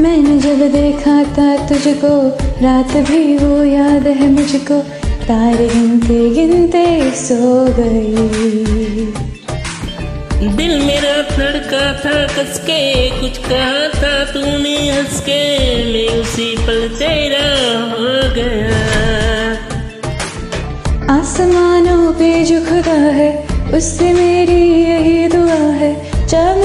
मैंने जब देखा था तुझको रात भी वो याद है मुझको। तारे गिनते गिनते सो गई। दिल मेरा धड़का था कसके कुछ कहा था तूने हंस के मैं उसी पल तेरा हो गया। आसमानों पे जो खुदा है उससे मेरी यही दुआ है। चाँद